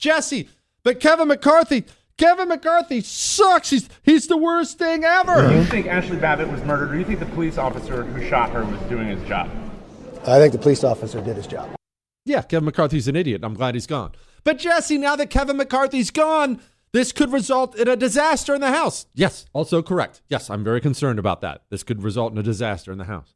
Jesse, but Kevin McCarthy, Kevin McCarthy sucks. He's he's the worst thing ever. Do you think Ashli Babbitt was murdered, or do you think the police officer who shot her was doing his job? I think the police officer did his job. Yeah, Kevin McCarthy's an idiot. I'm glad he's gone. But Jesse, now that Kevin McCarthy's gone, this could result in a disaster in the House. Yes, also correct. Yes, I'm very concerned about that. This could result in a disaster in the House.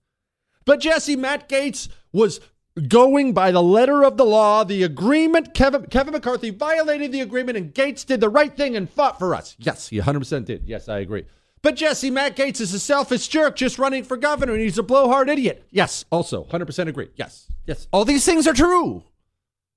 But Jesse, Matt Gaetz was going by the letter of the law, the agreement. Kevin, Kevin McCarthy violated the agreement, and Gaetz did the right thing and fought for us. Yes, he 100% did. Yes, I agree. But Jesse, Matt Gaetz is a selfish jerk just running for governor, and he's a blowhard idiot. Yes, also 100% agree. Yes, yes. All these things are true.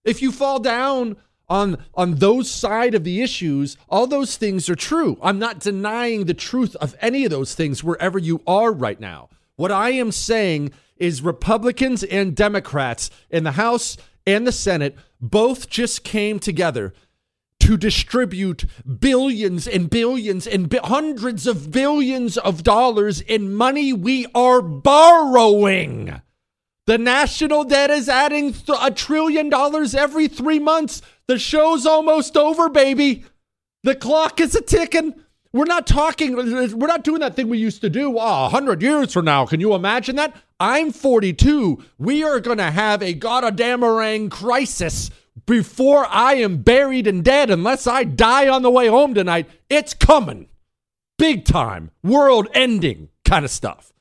If you fall down on on those side of the issues, all those things are true. I'm not denying the truth of any of those things wherever you are right now. What I am saying is Republicans and Democrats in the House and the Senate both just came together to distribute billions and billions and bi- hundreds of billions of dollars in money we are borrowing. The national debt is adding th- a trillion dollars every three months. The show's almost over, baby. The clock is a ticking. We're not talking, we're not doing that thing we used to do uh, oh, 100 years from now. Can you imagine that? I'm 42. We are going to have a goddamn crisis before I am buried and dead unless I die on the way home tonight. It's coming. Big time, world ending kind of stuff.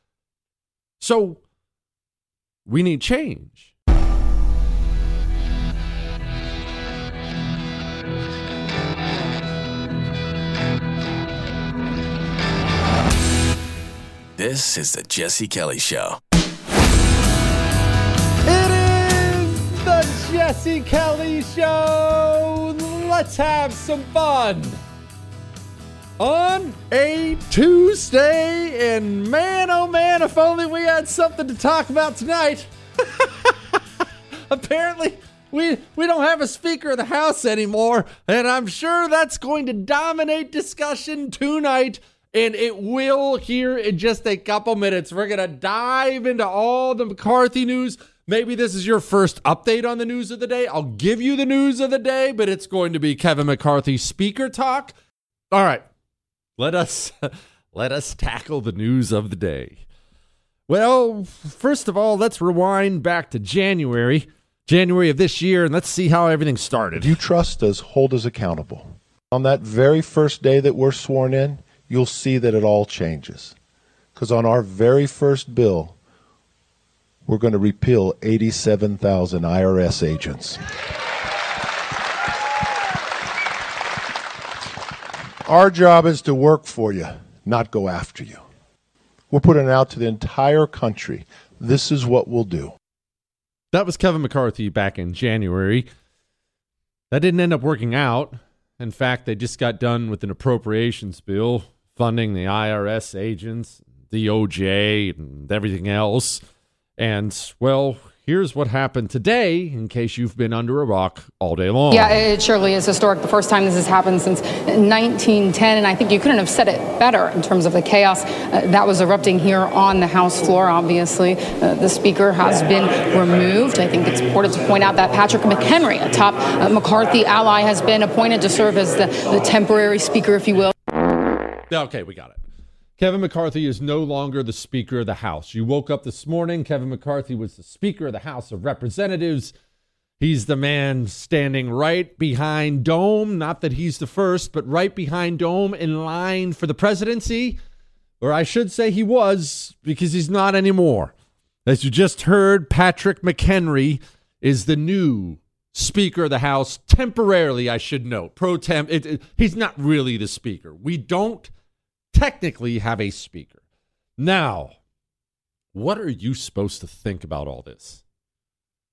So we need change. This is the Jesse Kelly Show. Jesse Kelly Show. Let's have some fun. On a Tuesday, and man, oh man, if only we had something to talk about tonight. Apparently, we we don't have a Speaker of the House anymore, and I'm sure that's going to dominate discussion tonight. And it will here in just a couple minutes. We're gonna dive into all the McCarthy news. Maybe this is your first update on the news of the day. I'll give you the news of the day, but it's going to be Kevin McCarthy speaker talk. All right, let us let us tackle the news of the day. Well, first of all, let's rewind back to January, January of this year, and let's see how everything started. You trust us, hold us accountable. On that very first day that we're sworn in, you'll see that it all changes. Because on our very first bill, we're going to repeal 87,000 IRS agents. Our job is to work for you, not go after you. We're putting it out to the entire country. This is what we'll do. That was Kevin McCarthy back in January. That didn't end up working out. In fact, they just got done with an appropriations bill funding the IRS agents, the OJ, and everything else. And, well, here's what happened today, in case you've been under a rock all day long. Yeah, it surely is historic. The first time this has happened since 1910, and I think you couldn't have said it better in terms of the chaos uh, that was erupting here on the House floor. Obviously, uh, the Speaker has been removed. I think it's important to point out that Patrick McHenry, a top uh, McCarthy ally, has been appointed to serve as the, the temporary Speaker, if you will. Okay, we got it. Kevin McCarthy is no longer the Speaker of the House. You woke up this morning, Kevin McCarthy was the Speaker of the House of Representatives. He's the man standing right behind Dome. Not that he's the first, but right behind Dome in line for the presidency. Or I should say he was, because he's not anymore. As you just heard, Patrick McHenry is the new Speaker of the House, temporarily, I should note. Pro tem, it, it- he's not really the Speaker. We don't technically have a Speaker. Now, what are you supposed to think about all this?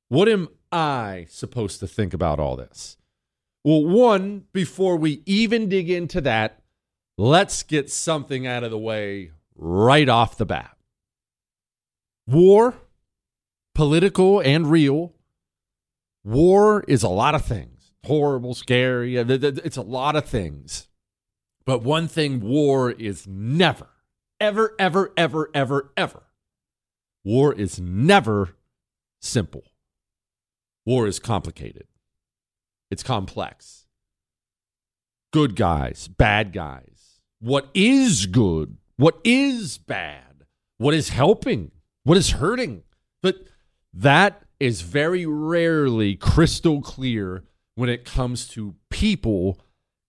What am I supposed to think about all this? Well, one, before we even dig into that, let's get something out of the way right off the bat. War, political and real, war is a lot of things. Horrible, scary, uh, it's a lot of things. But one thing war is never, ever, ever, ever, ever, ever. War is never simple. War is complicated. It's complex. good guys, bad guys, what is good, what is bad, what is helping, what is hurting. But that is very rarely crystal clear when it comes to people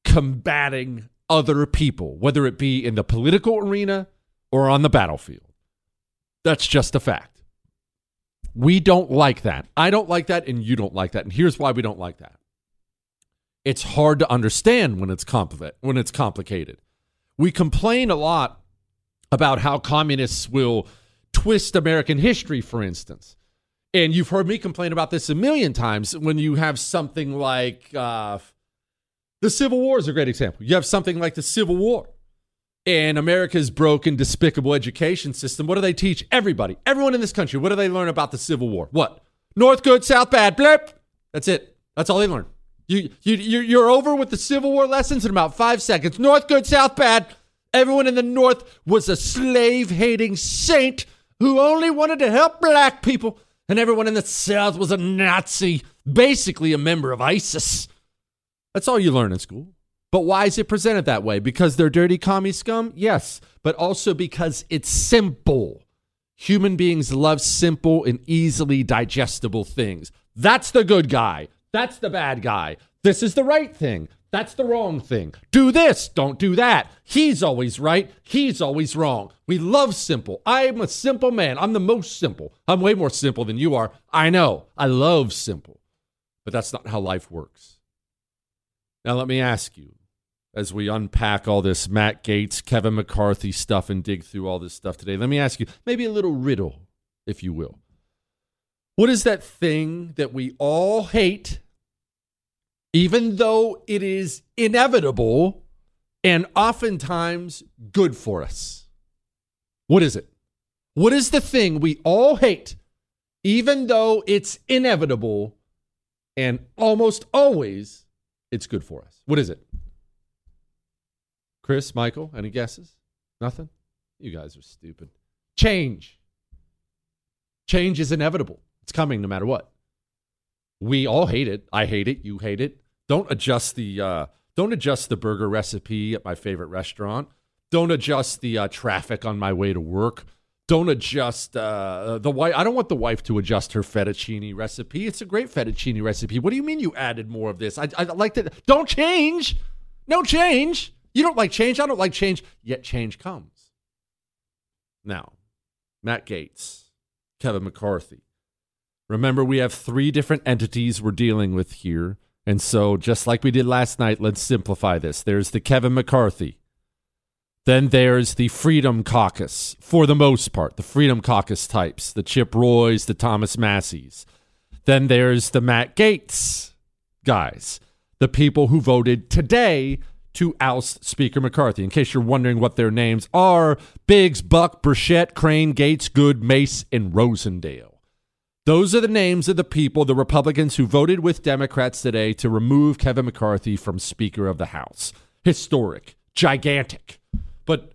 combating other people, whether it be in the political arena or on the battlefield. That's just a fact. We don't like that. I don't like that, and you don't like that. And here's why we don't like that. It's hard to understand when it's compli- when it's complicated. We complain a lot about how communists will twist American history, for instance. And you've heard me complain about this a million times when you have something like uh, the Civil War is a great example. You have something like the Civil War and America's broken, despicable education system. What do they teach everybody? Everyone in this country, what do they learn about the Civil War? What? North good, South bad, blip. That's it. That's all they learn. You, you, you're, over with the Civil War lessons in about five seconds. North good, South bad. Everyone in the North was a slave hating saint who only wanted to help black people. And everyone in the South was a Nazi, basically a member of ISIS. That's all you learn in school. But why is it presented that way? Because they're dirty commie scum? Yes, but also because it's simple. Human beings love simple and easily digestible things. That's the good guy. That's the bad guy. This is the right thing. That's the wrong thing. Do this, don't do that. He's always right. He's always wrong. We love simple. I'm a simple man. I'm the most simple. I'm way more simple than you are. I know. I love simple. But that's not how life works. Now, let me ask you as we unpack all this Matt Gaetz, Kevin McCarthy stuff and dig through all this stuff today, let me ask you maybe a little riddle, if you will. What is that thing that we all hate, even though it is inevitable and oftentimes good for us? What is it? What is the thing we all hate, even though it's inevitable and almost always it's good for us? What is it? Chris, Michael, any guesses? Nothing? You guys are stupid. Change. Change is inevitable. It's coming no matter what. We all hate it. I hate it. You hate it. Don't adjust the uh, don't adjust the burger recipe at my favorite restaurant. Don't adjust the uh, traffic on my way to work. Don't adjust uh, the wife. I don't want the wife to adjust her fettuccine recipe. It's a great fettuccine recipe. What do you mean you added more of this? I, I like that. Don't change. No change. You don't like change. I don't like change. Yet change comes. Now, Matt Gaetz, Kevin McCarthy. Remember, we have three different entities we're dealing with here. And so, just like we did last night, let's simplify this. There's the Kevin McCarthy. Then there's the Freedom Caucus, for the most part, the Freedom Caucus types, the Chip Roys, the Thomas Masseys. Then there's the Matt Gaetz guys, the people who voted today to oust Speaker McCarthy. In case you're wondering what their names are Biggs, Buck, Burchett, Crane, Gaetz, Good, Mace, and Rosendale. Those are the names of the people, the Republicans who voted with Democrats today to remove Kevin McCarthy from Speaker of the House. Historic, gigantic. But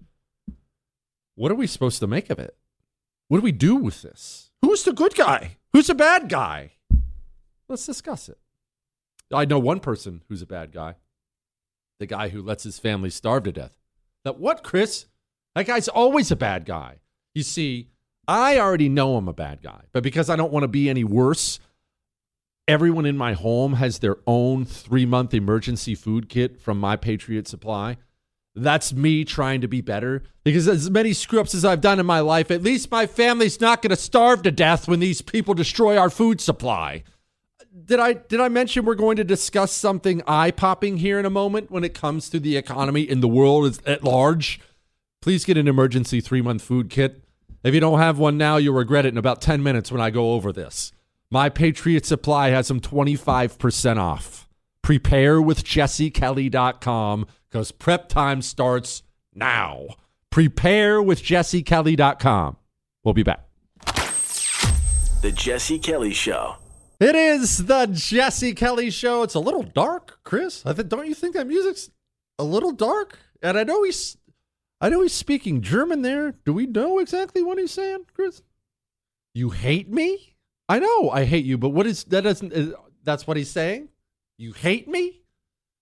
what are we supposed to make of it? What do we do with this? Who's the good guy? Who's the bad guy? Let's discuss it. I know one person who's a bad guy the guy who lets his family starve to death. That what, Chris? That guy's always a bad guy. You see, I already know I'm a bad guy, but because I don't want to be any worse, everyone in my home has their own three month emergency food kit from my Patriot Supply. That's me trying to be better because as many screw ups as I've done in my life, at least my family's not going to starve to death when these people destroy our food supply did I did I mention we're going to discuss something eye popping here in a moment when it comes to the economy in the world at large? Please get an emergency three month food kit. If you don't have one now, you'll regret it in about 10 minutes when I go over this. My Patriot Supply has them 25% off. Prepare with jessekelly.com because prep time starts now. Prepare with jessekelly.com. We'll be back. The Jesse Kelly Show. It is the Jesse Kelly show. It's a little dark, Chris. I think don't you think that music's a little dark? And I know he's I know he's speaking German there. Do we know exactly what he's saying, Chris? You hate me? I know I hate you, but what is that doesn't that's what he's saying? You hate me?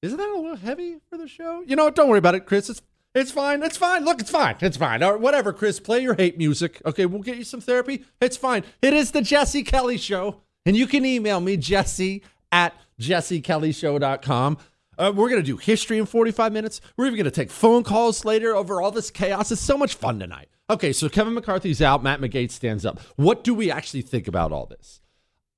Isn't that a little heavy for the show? You know what? Don't worry about it, Chris. It's it's fine. It's fine. Look, it's fine. It's fine. Or whatever, Chris. Play your hate music. Okay, we'll get you some therapy. It's fine. It is the Jesse Kelly Show. And you can email me, Jesse at jessekellyshow.com. Uh, we're going to do history in 45 minutes. We're even going to take phone calls later over all this chaos. It's so much fun tonight. Okay, so Kevin McCarthy's out. Matt McGate stands up. What do we actually think about all this?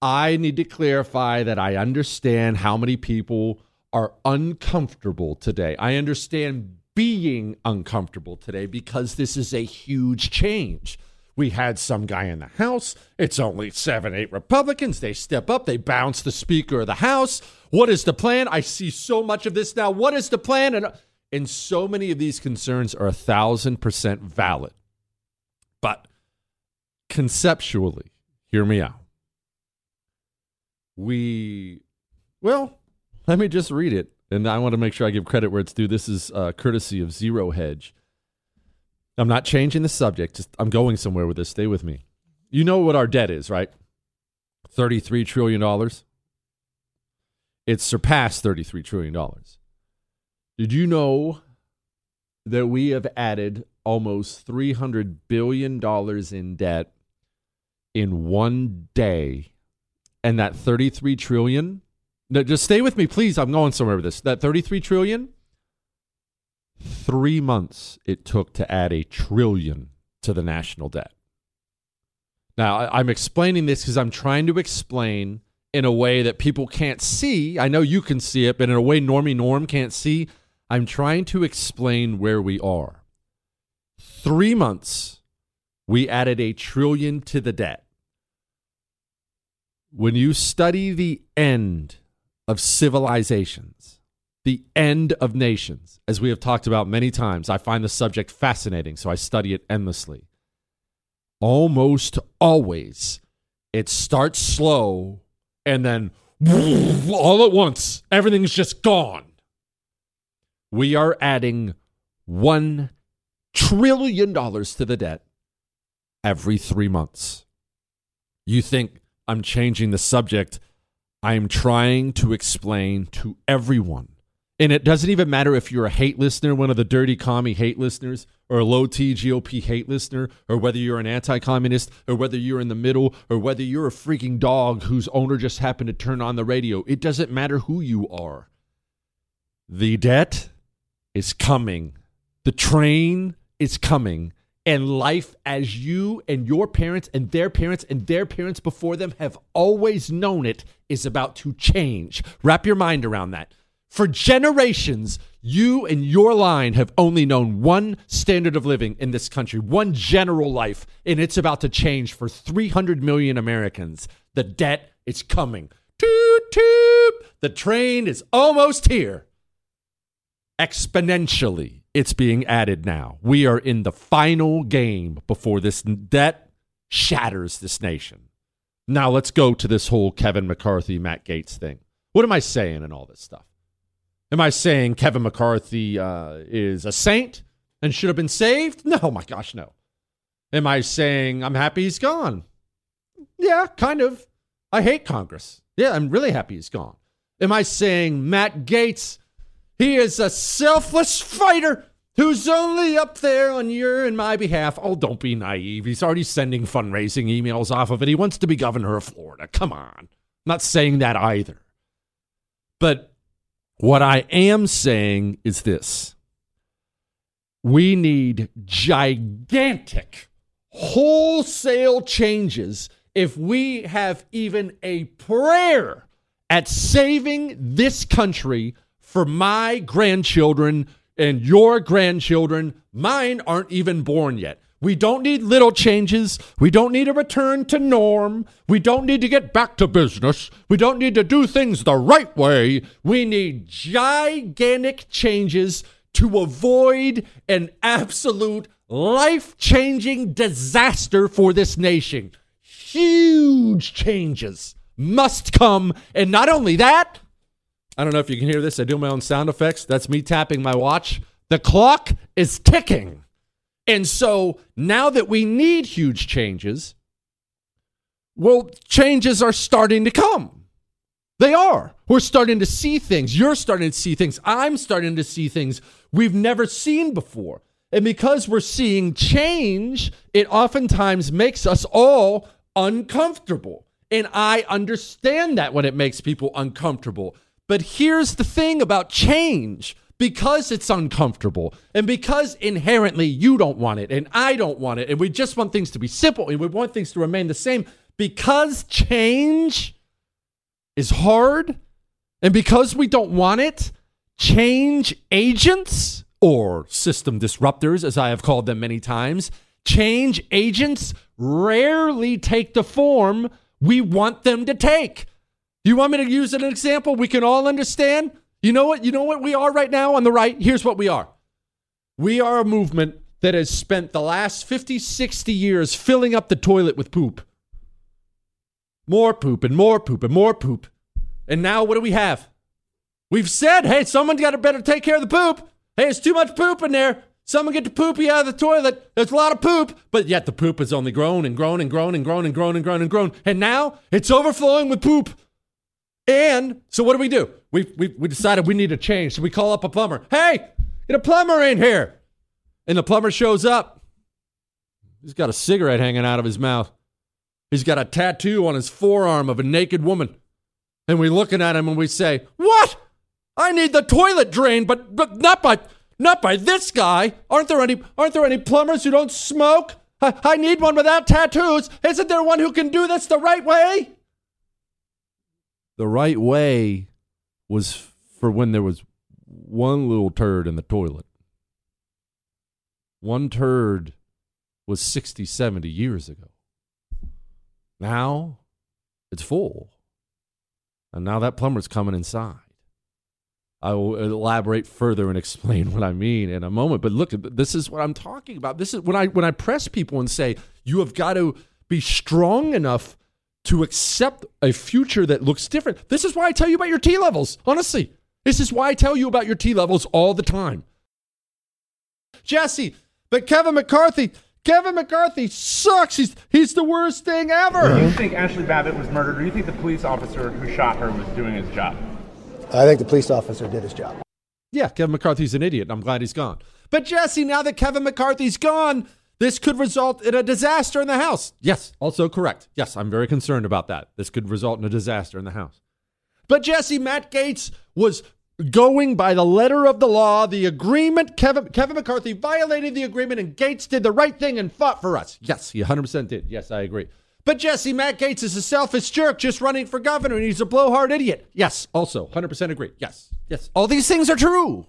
I need to clarify that I understand how many people are uncomfortable today. I understand being uncomfortable today because this is a huge change. We had some guy in the House. It's only seven, eight Republicans. They step up, they bounce the Speaker of the House. What is the plan? I see so much of this now. What is the plan? And, and so many of these concerns are a thousand percent valid. But conceptually, hear me out. We, well, let me just read it. And I want to make sure I give credit where it's due. This is uh, courtesy of Zero Hedge. I'm not changing the subject. Just I'm going somewhere with this. Stay with me. You know what our debt is, right? $33 trillion. It's surpassed $33 trillion. Did you know that we have added almost $300 billion in debt in one day? And that 33 trillion, no, just stay with me, please. I'm going somewhere with this. That 33 trillion, three months it took to add a trillion to the national debt. Now, I'm explaining this because I'm trying to explain in a way that people can't see. I know you can see it, but in a way Normie Norm can't see. I'm trying to explain where we are. Three months, we added a trillion to the debt. When you study the end of civilizations, the end of nations, as we have talked about many times, I find the subject fascinating, so I study it endlessly. Almost always, it starts slow and then all at once, everything's just gone. We are adding $1 trillion to the debt every three months. You think I'm changing the subject. I'm trying to explain to everyone. And it doesn't even matter if you're a hate listener, one of the dirty commie hate listeners, or a low T GOP hate listener, or whether you're an anti communist, or whether you're in the middle, or whether you're a freaking dog whose owner just happened to turn on the radio. It doesn't matter who you are. The debt is coming. The train is coming. And life as you and your parents and their parents and their parents before them have always known it is about to change. Wrap your mind around that. For generations, you and your line have only known one standard of living in this country, one general life, and it's about to change for 300 million Americans. The debt is coming. Toot, toot. The train is almost here exponentially it's being added now. We are in the final game before this debt shatters this nation. Now let's go to this whole Kevin McCarthy, Matt Gaetz thing. What am I saying in all this stuff? Am I saying Kevin McCarthy uh, is a saint and should have been saved? No, my gosh, no. Am I saying I'm happy he's gone? Yeah, kind of. I hate Congress. Yeah, I'm really happy he's gone. Am I saying Matt Gaetz he is a selfless fighter who's only up there on your and my behalf. Oh, don't be naive. He's already sending fundraising emails off of it. He wants to be governor of Florida. Come on. I'm not saying that either. But what I am saying is this we need gigantic, wholesale changes if we have even a prayer at saving this country for my grandchildren and your grandchildren. Mine aren't even born yet. We don't need little changes. We don't need a return to norm. We don't need to get back to business. We don't need to do things the right way. We need gigantic changes to avoid an absolute life changing disaster for this nation. Huge changes must come. And not only that, I don't know if you can hear this. I do my own sound effects. That's me tapping my watch. The clock is ticking. And so now that we need huge changes, well, changes are starting to come. They are. We're starting to see things. You're starting to see things. I'm starting to see things we've never seen before. And because we're seeing change, it oftentimes makes us all uncomfortable. And I understand that when it makes people uncomfortable. But here's the thing about change because it's uncomfortable and because inherently you don't want it and I don't want it and we just want things to be simple and we want things to remain the same, because change is hard and because we don't want it, change agents or system disruptors, as I have called them many times, change agents rarely take the form we want them to take. You want me to use an example we can all understand? You know what? You know what we are right now on the right? Here's what we are. We are a movement that has spent the last 50, 60 years filling up the toilet with poop. More poop and more poop and more poop. And now what do we have? We've said, hey, someone's got to better take care of the poop. Hey, there's too much poop in there. Someone get the poopy out of the toilet. There's a lot of poop, but yet the poop has only grown and grown and grown and grown and grown and grown and grown. And now it's overflowing with poop. And so what do we do? We, we, we decided we need a change. So we call up a plumber. Hey, get a plumber in here. And the plumber shows up. He's got a cigarette hanging out of his mouth. He's got a tattoo on his forearm of a naked woman. And we're looking at him and we say, What? I need the toilet drained, but, but not by not by this guy. Aren't there any aren't there any plumbers who don't smoke? I, I need one without tattoos. Isn't there one who can do this the right way? The right way was for when there was one little turd in the toilet. One turd was 60, 70 years ago. Now it's full. And now that plumber's coming inside. I will elaborate further and explain what I mean in a moment. But look, this is what I'm talking about. This is when I when I press people and say you have got to be strong enough to accept a future that looks different. This is why I tell you about your T levels. Honestly, this is why I tell you about your T levels all the time. Jesse, but Kevin McCarthy, Kevin McCarthy sucks. He's he's the worst thing ever. Do you think Ashli Babbitt was murdered, or do you think the police officer who shot her was doing his job? I think the police officer did his job. Yeah, Kevin McCarthy's an idiot. I'm glad he's gone. But Jesse, now that Kevin McCarthy's gone, this could result in a disaster in the House. Yes, also correct. Yes, I'm very concerned about that. This could result in a disaster in the House. But Jesse, Matt Gaetz was going by the letter of the law, the agreement. Kevin, Kevin McCarthy violated the agreement, and Gaetz did the right thing and fought for us. Yes, he 100% did. Yes, I agree. But Jesse, Matt Gaetz is a selfish jerk just running for governor, and he's a blowhard idiot. Yes, also 100% agree. Yes, yes. All these things are true.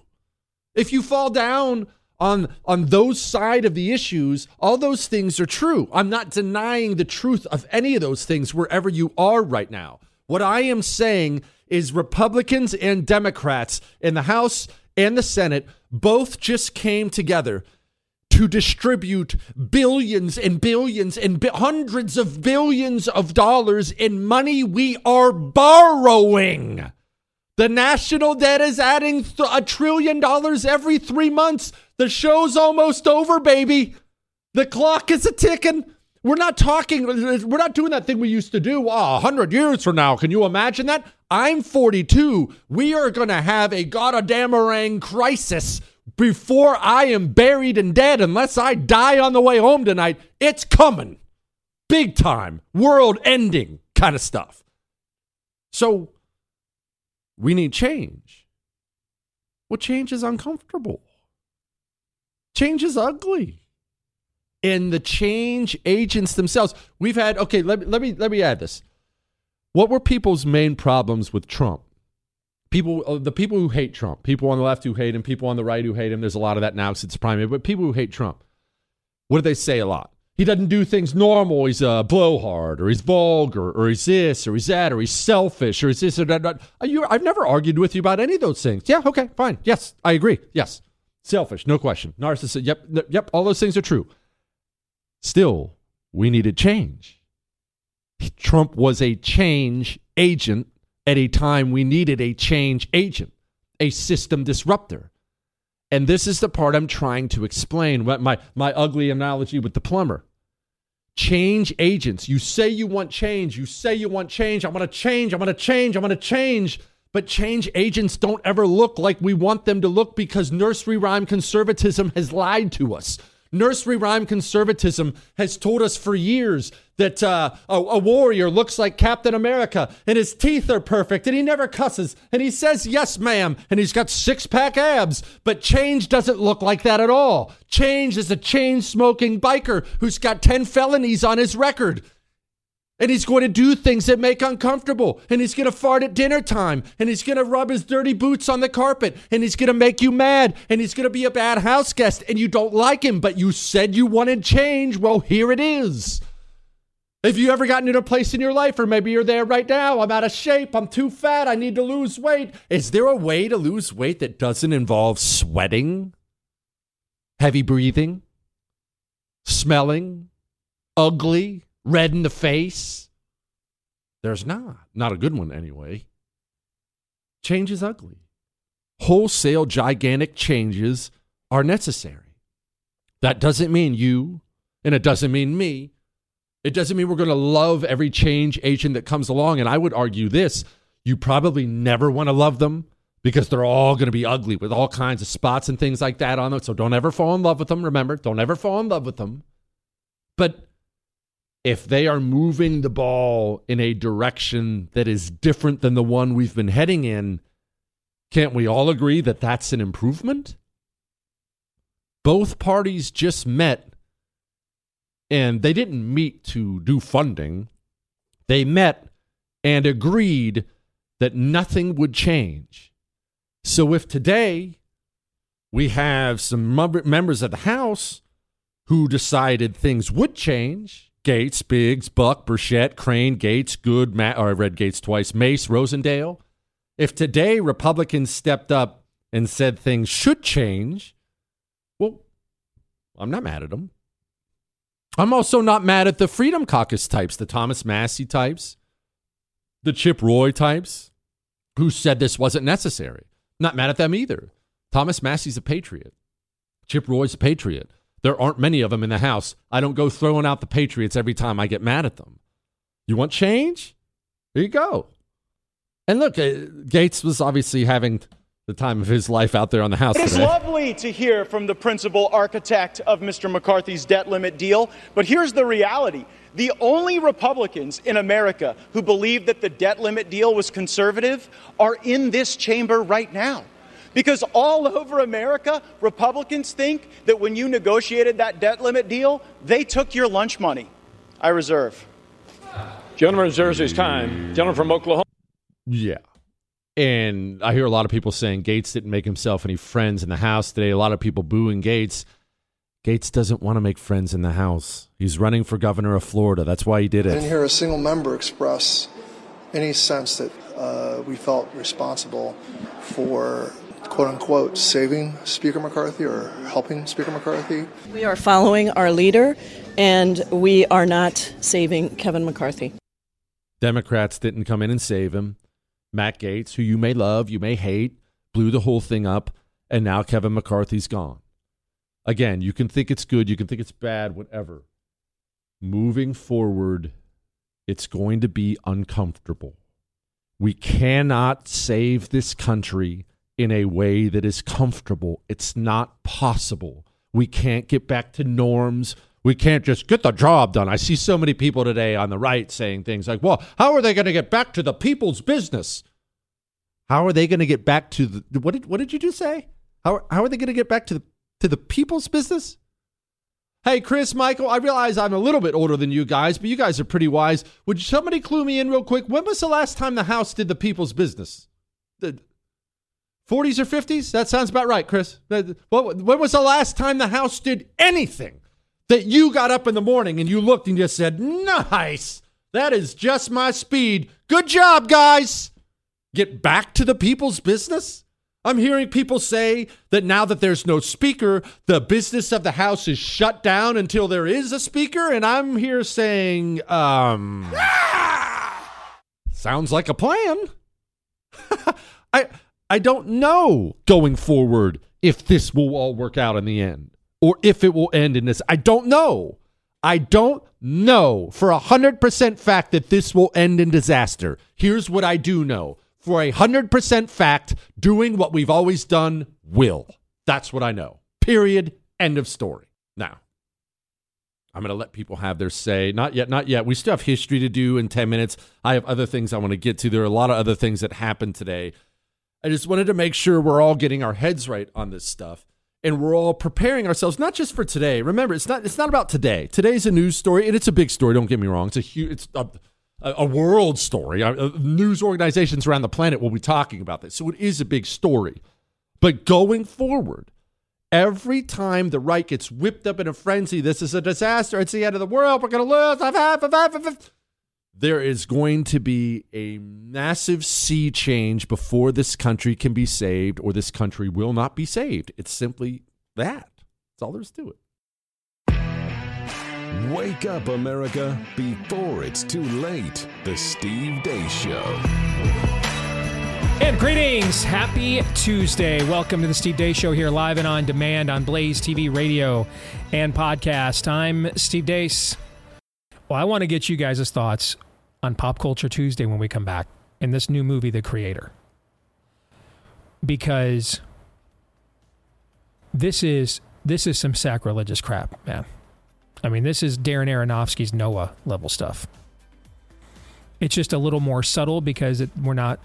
If you fall down on on those side of the issues all those things are true. I'm not denying the truth of any of those things wherever you are right now. What i am saying is republicans and democrats in the house and the senate both just came together to distribute billions and billions and bi- hundreds of billions of dollars in money we are borrowing the national debt is adding a trillion dollars every three months. The show's almost over, baby. The clock is a ticking. We're not talking, we're not doing that thing we used to do ah, oh, 100 years from now. Can you imagine that? I'm 42. We are going to have a goddamn crisis before I am buried and dead unless I die on the way home tonight. It's coming. Big time, world ending kind of stuff. So, we need change. Well, change is uncomfortable. Change is ugly. And the change agents themselves, we've had, okay, let me, let me, let me add this. What were people's main problems with Trump? People, uh, the people who hate Trump, people on the left who hate him, people on the right who hate him. There's a lot of that now since it's primary, but people who hate Trump, what do they say a lot? He doesn't do things normal. He's a blowhard, or he's vulgar, or he's this, or he's that, or he's selfish, or he's this or that. You, I've never argued with you about any of those things. Yeah, okay, fine. Yes, I agree. Yes, selfish, no question. Narcissist. Yep, yep. All those things are true. Still, we needed change. Trump was a change agent at a time we needed a change agent, a system disruptor. And this is the part I'm trying to explain. My, my ugly analogy with the plumber. Change agents. You say you want change. You say you want change. I'm going to change. I'm going to change. I'm going to change. But change agents don't ever look like we want them to look because nursery rhyme conservatism has lied to us. Nursery rhyme conservatism has told us for years that uh, a, a, warrior looks like Captain America and his teeth are perfect and he never cusses and he says, Yes, ma'am, and he's got six pack abs. But change doesn't look like that at all. Change is a chain smoking biker who's got 10 felonies on his record. And he's going to do things that make uncomfortable. And he's going to fart at dinner time. And he's going to rub his dirty boots on the carpet. And he's going to make you mad. And he's going to be a bad house guest. And you don't like him, but you said you wanted change. Well, here it is. If you ever gotten to a place in your life, or maybe you're there right now, I'm out of shape, I'm too fat, I need to lose weight. Is there a way to lose weight that doesn't involve sweating, heavy breathing, smelling, ugly? Red in the face. There's not. Not a good one, anyway. Change is ugly. Wholesale, gigantic changes are necessary. That doesn't mean you, and it doesn't mean me. It doesn't mean we're going to love every change agent that comes along. And I would argue this you probably never want to love them because they're all going to be ugly with all kinds of spots and things like that on them. So don't ever fall in love with them. Remember, don't ever fall in love with them. But if they are moving the ball in a direction that is different than the one we've been heading in, can't we all agree that that's an improvement? Both parties just met and they didn't meet to do funding. They met and agreed that nothing would change. So if today we have some members of the House who decided things would change, Gaetz, Biggs, Buck, Burchett, Crane, Gaetz, Good, Matt, or I read Gaetz twice, Mace, Rosendale. If today Republicans stepped up and said things should change, well, I'm not mad at them. I'm also not mad at the Freedom Caucus types, the Thomas Massie types, the Chip Roy types, who said this wasn't necessary. Not mad at them either. Thomas Massie's a patriot. Chip Roy's a patriot. There aren't many of them in the House. I don't go throwing out the Patriots every time I get mad at them. You want change? Here you go. And look, uh, Gaetz was obviously having the time of his life out there on the House. It is today. lovely to hear from the principal architect of Mr. McCarthy's debt limit deal, but here's the reality. The only Republicans in America who believe that the debt limit deal was conservative are in this chamber right now. Because all over America, Republicans think that when you negotiated that debt limit deal, they took your lunch money. I reserve. Gentleman reserves his time. Gentleman from Oklahoma. Yeah. And I hear a lot of people saying Gaetz didn't make himself any friends in the House today. A lot of people booing Gaetz. Gaetz doesn't want to make friends in the House. He's running for governor of Florida. That's why he did it. I didn't hear a single member express any sense that uh, we felt responsible for quote unquote saving Speaker McCarthy or helping Speaker McCarthy? We are following our leader and we are not saving Kevin McCarthy. Democrats didn't come in and save him. Matt Gaetz, who you may love, you may hate, blew the whole thing up, and now Kevin McCarthy's gone. Again, you can think it's good, you can think it's bad, whatever. Moving forward, it's going to be uncomfortable. We cannot save this country in a way that is comfortable. It's not possible. We can't get back to norms. We can't just get the job done. I see so many people today on the right saying things like, well, how are they going to get back to the people's business? How are they going to get back to the what did what did you just say? How how are they going to get back to the to the people's business? Hey, Chris, Michael, I realize I'm a little bit older than you guys, but you guys are pretty wise. Would somebody clue me in real quick? When was the last time the House did the people's business? 40s or 50s? That sounds about right, Chris. What when was the last time the House did anything that you got up in the morning and you looked and just said, nice, that is just my speed. Good job, guys. Get back to the people's business? I'm hearing people say that now that there's no speaker, the business of the House is shut down until there is a speaker. And I'm here saying, um, sounds like a plan. I I don't know going forward if this will all work out in the end or if it will end in this. I don't know. I don't know for a 100% fact that this will end in disaster. Here's what I do know. For a 100% fact, doing what we've always done will. That's what I know. Period. End of story. Now, I'm going to let people have their say. Not yet, not yet. We still have history to do in 10 minutes. I have other things I want to get to. There are a lot of other things that happened today. I just wanted to make sure we're all getting our heads right on this stuff and we're all preparing ourselves not just for today. Remember, it's not it's not about today. Today's a news story and it's a big story, don't get me wrong. It's a huge it's a, a world story. Uh, news organizations around the planet will be talking about this. So it is a big story. But going forward, Every time the right gets whipped up in a frenzy, this is a disaster. It's the end of the world. We're going to lose. There is going to be a massive sea change before this country can be saved, or this country will not be saved. It's simply that. That's all there is to it. Wake up, America, before it's too late. The Steve Deace Show. And greetings. Happy Tuesday. Welcome to the Steve Deace Show here live and on demand on Blaze TV, radio, and podcast. I'm Steve Deace. Well, I want to get you guys' thoughts on Pop Culture Tuesday when we come back in this new movie, The Creator. Because this is this is some sacrilegious crap, man. I mean, this is Darren Aronofsky's Noah level stuff. It's just a little more subtle because it, we're not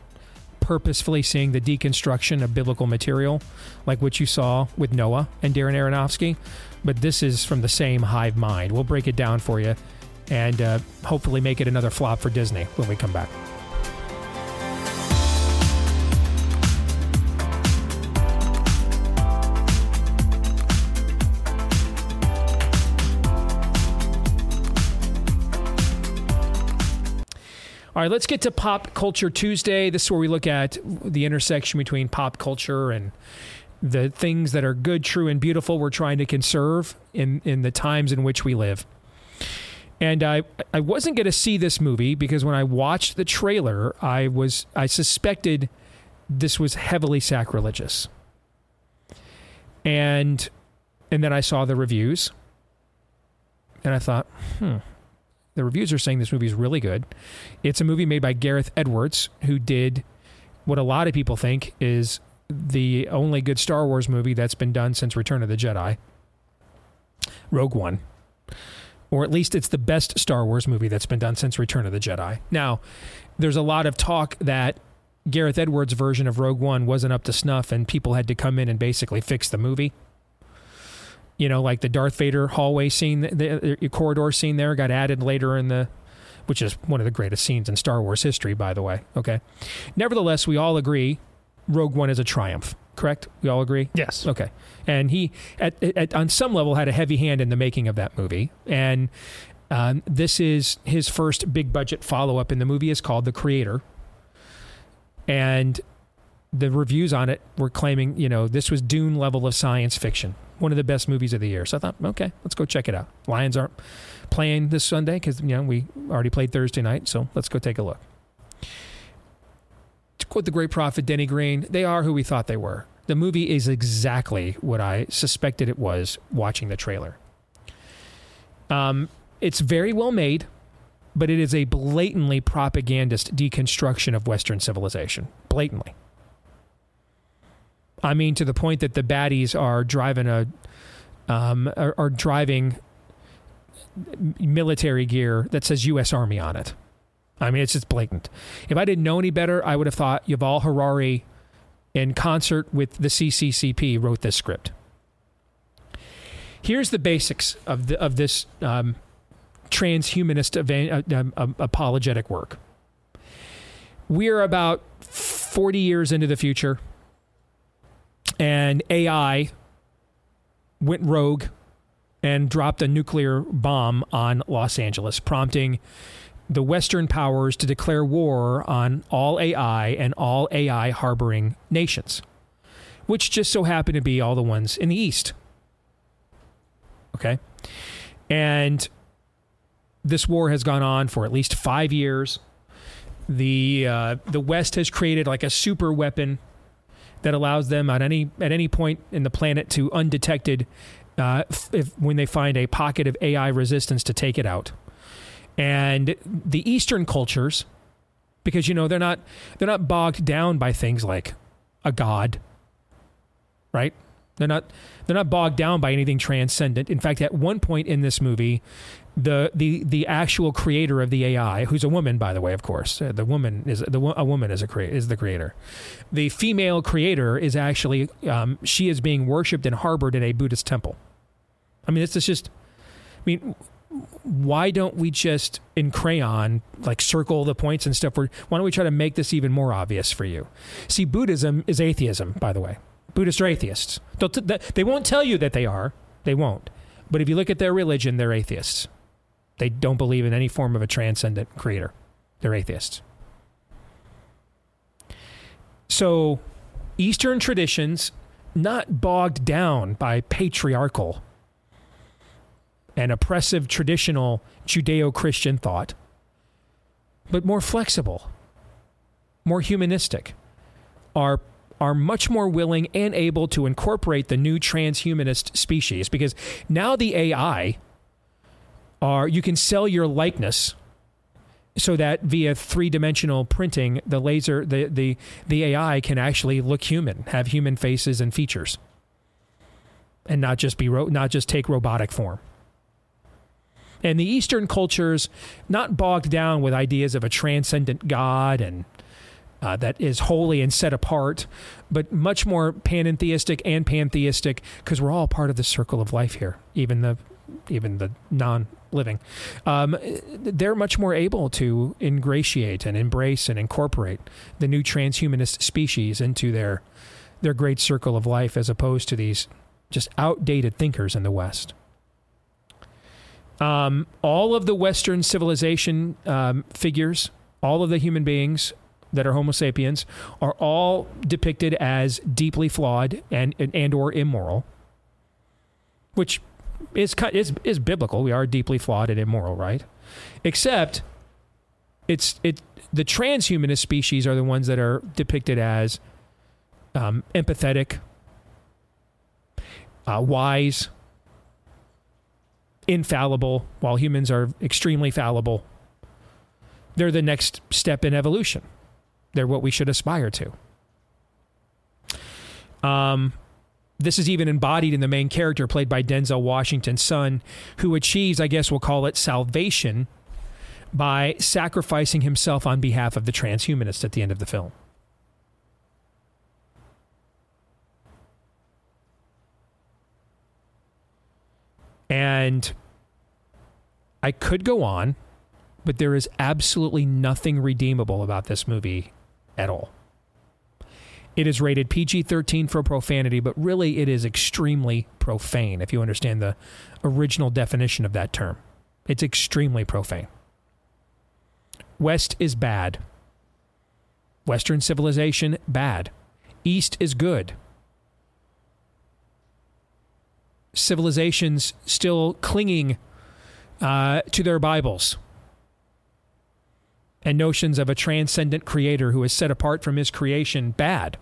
purposefully seeing the deconstruction of biblical material, like what you saw with Noah and Darren Aronofsky. But this is from the same hive mind. We'll break it down for you and uh, hopefully make it another flop for Disney when we come back. All right, let's get to Pop Culture Tuesday. This is where we look at the intersection between pop culture and the things that are good, true, and beautiful we're trying to conserve in, in the times in which we live. And I, I wasn't going to see this movie because when I watched the trailer, I was I suspected this was heavily sacrilegious. And and then I saw the reviews and I thought, hmm, the reviews are saying this movie is really good. It's a movie made by Gareth Edwards, who did what a lot of people think is the only good Star Wars movie that's been done since Return of the Jedi Rogue One. Or at least it's the best Star Wars movie that's been done since Return of the Jedi. Now, there's a lot of talk that Gareth Edwards' version of Rogue One wasn't up to snuff and people had to come in and basically fix the movie you know, like the Darth Vader hallway scene, the, the, corridor scene there got added later in the, which is one of the greatest scenes in Star Wars history, by the way. Okay. Nevertheless, we all agree Rogue One is a triumph, correct? We all agree? Yes. Okay. And he, at, at on some level, had a heavy hand in the making of that movie. And um, this is his first big budget follow up in the movie is called The Creator. And the reviews on it were claiming, you know, this was Dune level of science fiction one of the best movies of the year. So I thought, okay, let's go check it out. Lions aren't playing this Sunday because you know we already played Thursday night, so let's go take a look. Quote the great prophet Denny Green, they are who we thought they were. The movie is exactly what I suspected it was watching the trailer. Um, it's very well made, but it is a blatantly propagandist deconstruction of Western civilization. Blatantly. I mean, to the point that the baddies are driving a um, are, are driving military gear that says U.S. Army on it. I mean, it's just blatant. If I didn't know any better, I would have thought Yuval Harari, in concert with the CCCP, wrote this script. Here's the basics of the, of this um, transhumanist uh, um, um apologetic work. We're about 40 years into the future and AI went rogue and dropped a nuclear bomb on Los Angeles, prompting the Western powers to declare war on all AI and all AI harboring nations, which just so happen to be all the ones in the East. Okay. And this war has gone on for at least five years. The uh, the West has created like a super weapon that allows them at any at any point in the planet to undetected uh, if, when they find a pocket of AI resistance to take it out. And the Eastern cultures, because you know they're not they're not bogged down by things like a god, right? They're not they're not bogged down by anything transcendent. In fact, at one point in this movie, the the the actual creator of the AI, who's a woman, by the way, of course, uh, the woman is the a woman is a crea- is the creator. The female creator is actually um, she is being worshipped and harbored in a Buddhist temple. I mean, this is just. I mean, why don't we just in crayon like circle the points and stuff? Why don't we try to make this even more obvious for you? See, Buddhism is atheism, by the way. Buddhists are atheists. T- they won't tell you that they are. They won't. But if you look at their religion, they're atheists. They don't believe in any form of a transcendent creator. They're atheists. So, Eastern traditions, not bogged down by patriarchal and oppressive traditional Judeo Christian thought, but more flexible, more humanistic, are are much more willing and able to incorporate the new transhumanist species. Because now the AI are you can sell your likeness so that via three-dimensional printing the laser the, the the AI can actually look human have human faces and features and not just be ro- not just take robotic form and the eastern cultures not bogged down with ideas of a transcendent god and uh, that is holy and set apart, but much more panentheistic and pantheistic because we're all part of the circle of life here, even the even the non-living. Um, they're much more able to ingratiate and embrace and incorporate the new transhumanist species into their their great circle of life, as opposed to these just outdated thinkers in the West. Um, all of the Western civilization um, figures, all of the human beings that are Homo sapiens are all depicted as deeply flawed and and or immoral, which is is is biblical. We are deeply flawed and immoral, right? Except it's it the transhumanist species are the ones that are depicted as um, empathetic, uh, wise, infallible, while humans are extremely fallible. They're the next step in evolution. They're what we should aspire to. Um, this is even embodied in the main character played by Denzel Washington's son, who achieves, I guess we'll call it salvation, by sacrificing himself on behalf of the transhumanists at the end of the film. And I could go on, but there is absolutely nothing redeemable about this movie at all. It is rated PG 13 for profanity, but really it is extremely profane if you understand the original definition of that term. It's extremely profane. West is bad. Western civilization, bad. East is good. Civilizations still clinging uh, to their Bibles and notions of a transcendent creator who is set apart from his creation bad.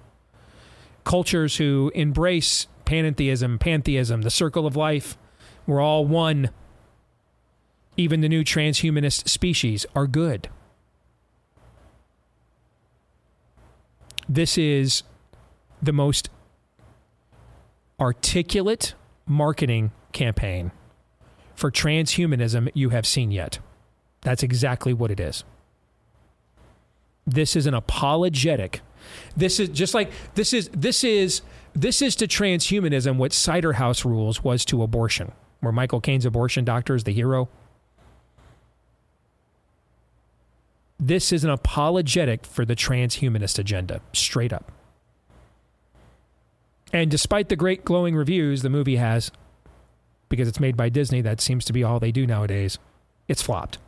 Cultures who embrace panentheism, pantheism, the circle of life, we're all one. Even the new transhumanist species are good. This is the most articulate marketing campaign for transhumanism you have seen yet. That's exactly what it is. This is an apologetic. This is just like this is this is this is to transhumanism what cider house rules was to abortion, where Michael Caine's abortion doctor is the hero. This is an apologetic for the transhumanist agenda, straight up. And despite the great glowing reviews the movie has, because it's made by Disney, that seems to be all they do nowadays, it's flopped.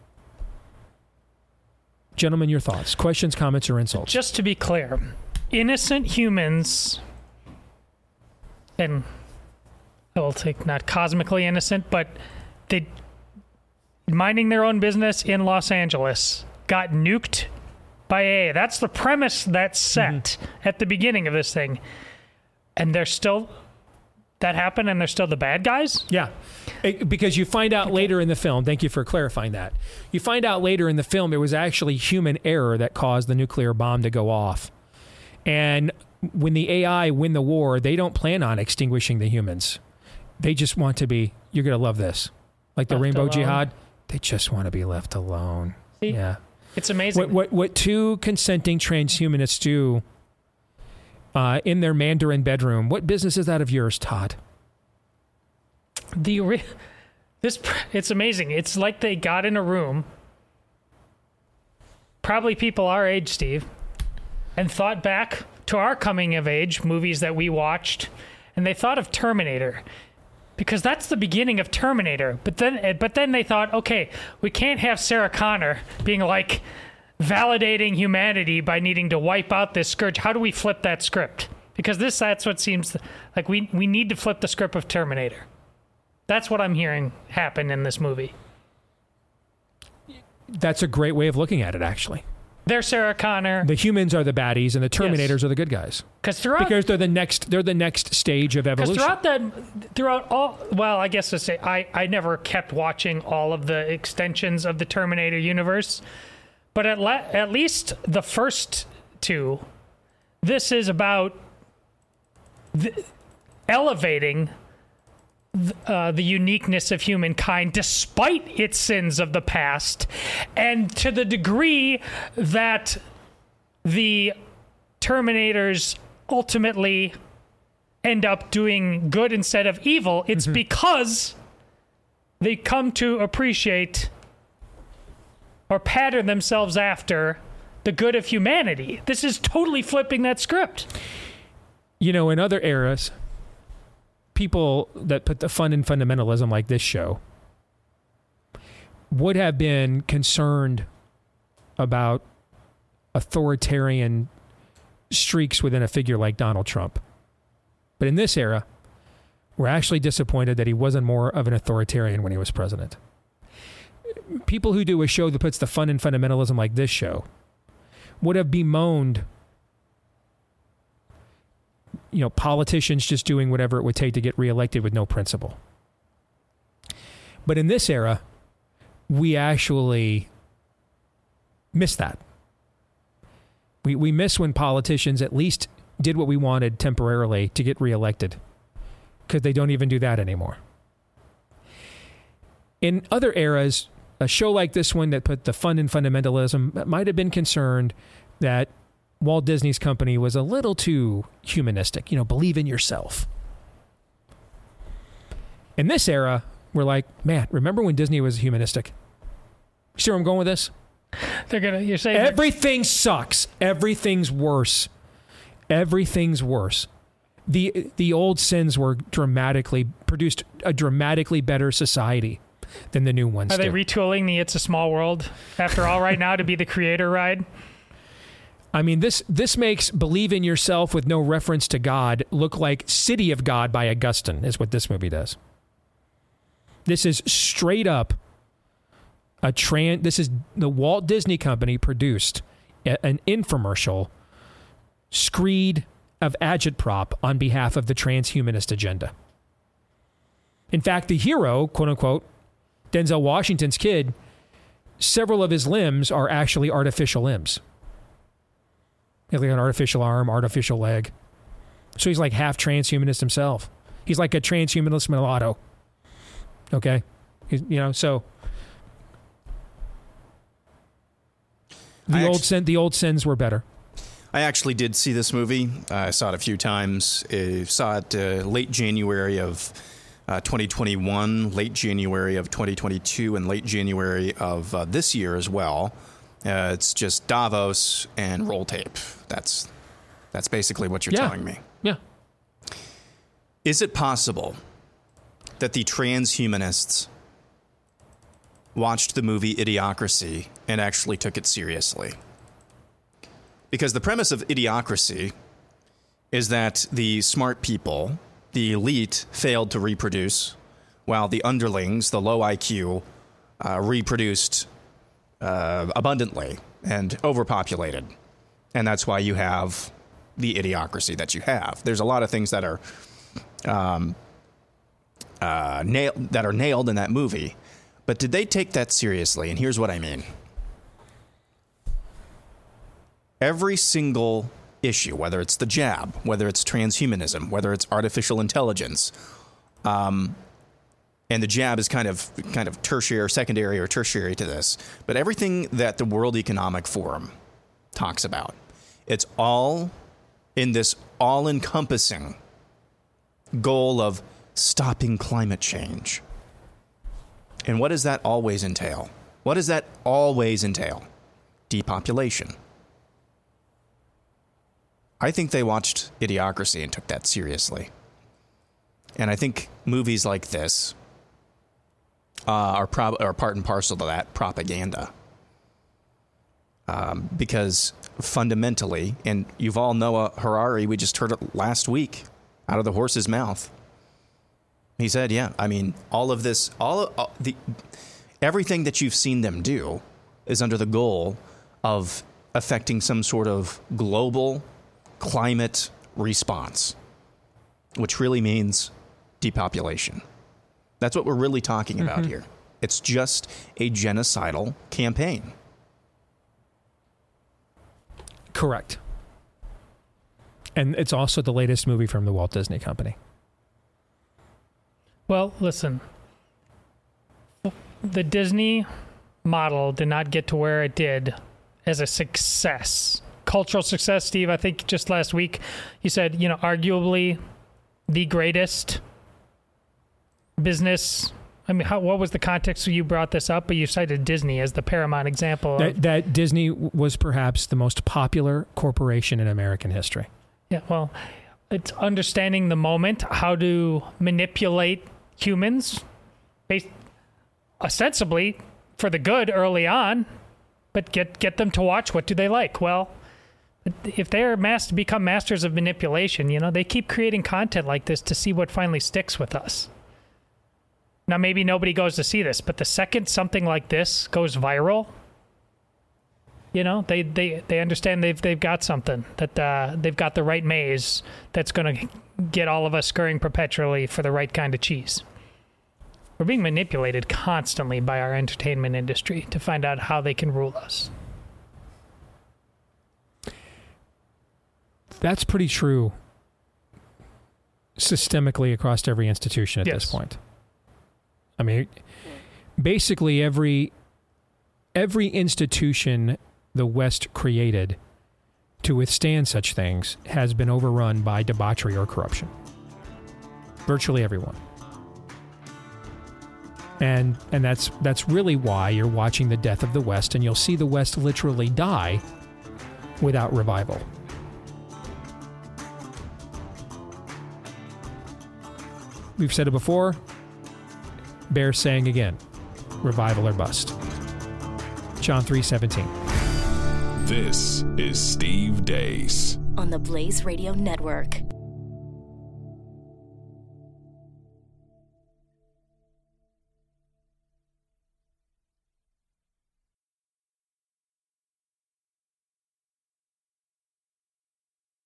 Gentlemen, your thoughts, questions, comments, or insults? Just to be clear, innocent humans, and I will take not cosmically innocent, but they minding their own business in Los Angeles got nuked by A. That's the premise that's set mm-hmm. at the beginning of this thing. And they're still that happened and they're still the bad guys? Yeah. It- because you find out later in the film, thank you for clarifying that. You find out later in the film it was actually human error that caused the nuclear bomb to go off. And when the AI win the war, they don't plan on extinguishing the humans. They just want to be, you're going to love this. Like the Left Rainbow alone. Jihad, they just want to be left alone. See? Yeah. It's amazing. What, what, what two consenting transhumanists do uh, in their Mandarin bedroom, what business is that of yours, Todd? the this it's amazing. It's like they got in a room, probably people our age, Steve, and thought back to our coming of age movies that we watched, and they thought of Terminator. Because that's the beginning of Terminator, but then, eh, but then they thought, okay, we can't have Sarah Connor being like validating humanity by needing to wipe out this scourge. How do we flip that script? Because this, that's what seems like we we need to flip the script of Terminator. That's what I'm hearing happen in this movie. That's a great way of looking at it, actually. They're Sarah Connor. The humans are the baddies, and the Terminators are the good guys. Because throughout, Because they're the next, they're the next stage of evolution. throughout that, throughout all, well, I guess to say, I I never kept watching all of the extensions of the Terminator universe, but at at least the first two, this is about the, elevating th- uh, the uniqueness of humankind despite its sins of the past, and to the degree that the Terminators ultimately end up doing good instead of evil, it's because they come to appreciate or pattern themselves after the good of humanity. This is totally flipping that script. you know, in other eras, people that put the fun in fundamentalism, like this show, would have been concerned about authoritarian streaks within a figure like Donald Trump. But in this era, we're actually disappointed that he wasn't more of an authoritarian when he was president. People who do a show that puts the fun in fundamentalism like this show would have bemoaned you know, politicians just doing whatever it would take to get reelected with no principle. But in this era, we actually miss that. We, we miss when politicians at least did what we wanted temporarily to get reelected because they don't even do that anymore. In other eras, a show like this one that put the fun in fundamentalism might have been concerned that Walt Disney's company was a little too humanistic. You know, believe in yourself. In this era, we're like, man, remember when Disney was humanistic? You see where I'm going with this? They're gonna. You're saying Everything sucks. Everything's worse. Everything's worse. The the old sins were dramatically produced a dramatically better society than the new ones Are they do. retooling the "It's a Small World" after all right now to be the creator ride? I mean, this this makes "Believe in Yourself" with no reference to God look like "City of God" by Augustine. Is what this movie does. This is straight up a tran. This is the Walt Disney Company produced a- an infomercial screed of agitprop on behalf of the transhumanist agenda. In fact, the hero, quote unquote, Denzel Washington's kid, several of his limbs are actually artificial limbs. He has like an artificial arm, artificial leg. So he's like half transhumanist himself. He's like a transhumanist mulatto. Okay? He's, you know, so the I old actu- sin, the old sins were better. I actually did see this movie. Uh, I saw it a few times. I saw it uh, late January of uh, 2021, late January of 2022, and late January of uh, this year as well. Uh, it's just Davos and roll tape. That's that's basically what you're Yeah. telling me. Yeah. Is it possible that the transhumanists watched the movie Idiocracy and actually took it seriously? Because the premise of Idiocracy is that the smart people, the elite, failed to reproduce, while the underlings, the low IQ, uh, reproduced uh, abundantly and overpopulated. And that's why you have the idiocracy that you have. There's a lot of things that are um, uh, that are nailed in that movie. But did they take that seriously? And here's what I mean. Every single issue, whether it's the jab, whether it's transhumanism, whether it's artificial intelligence, um, and the jab is kind of kind of tertiary or secondary or tertiary to this, but everything that the World Economic Forum talks about, it's all in this all-encompassing goal of stopping climate change. And what does that always entail? What does that always entail? Depopulation. I think they watched Idiocracy and took that seriously. And I think movies like this uh, are, prob- are part and parcel to that propaganda. Um, because fundamentally, and Yuval Noah Harari, we just heard it last week out of the horse's mouth. He said, "Yeah, I mean, all of this, all, all the, everything that you've seen them do is under the goal of affecting some sort of global climate response, which really means depopulation. That's what we're really talking about Mhm. here. It's just a genocidal campaign. Correct. And it's also the latest movie from the Walt Disney Company. Well, listen. The Disney model did not get to where it did as a success. Cultural success, Steve. I think just last week you said, you know, arguably the greatest business. I mean, how, what was the context you brought this up? But you cited Disney as the paramount example. That, Of, that Disney was perhaps the most popular corporation in American history. yeah, well, it's understanding the moment, how to manipulate humans, based ostensibly for the good early on, but get get them to watch what do they like. Well, if they're mas- become masters of manipulation, you know, they keep creating content like this to see what finally sticks with us. Now, maybe nobody goes to see this, but the second something like this goes viral, you know, they they, they understand they've they've got something that uh, they've got the right maze that's going to get all of us scurrying perpetually for the right kind of cheese. We're being manipulated constantly by our entertainment industry to find out how they can rule us. That's pretty true systemically across every institution at this point. I mean, basically every every institution the West created to withstand such things has been overrun by debauchery or corruption. Virtually everyone. And and that's that's really why you're watching the death of the West and you'll see the West literally die without revival. We've said it before. Bear saying again, revival or bust. John 3:17. This is Steve Deace. on the Blaze Radio Network.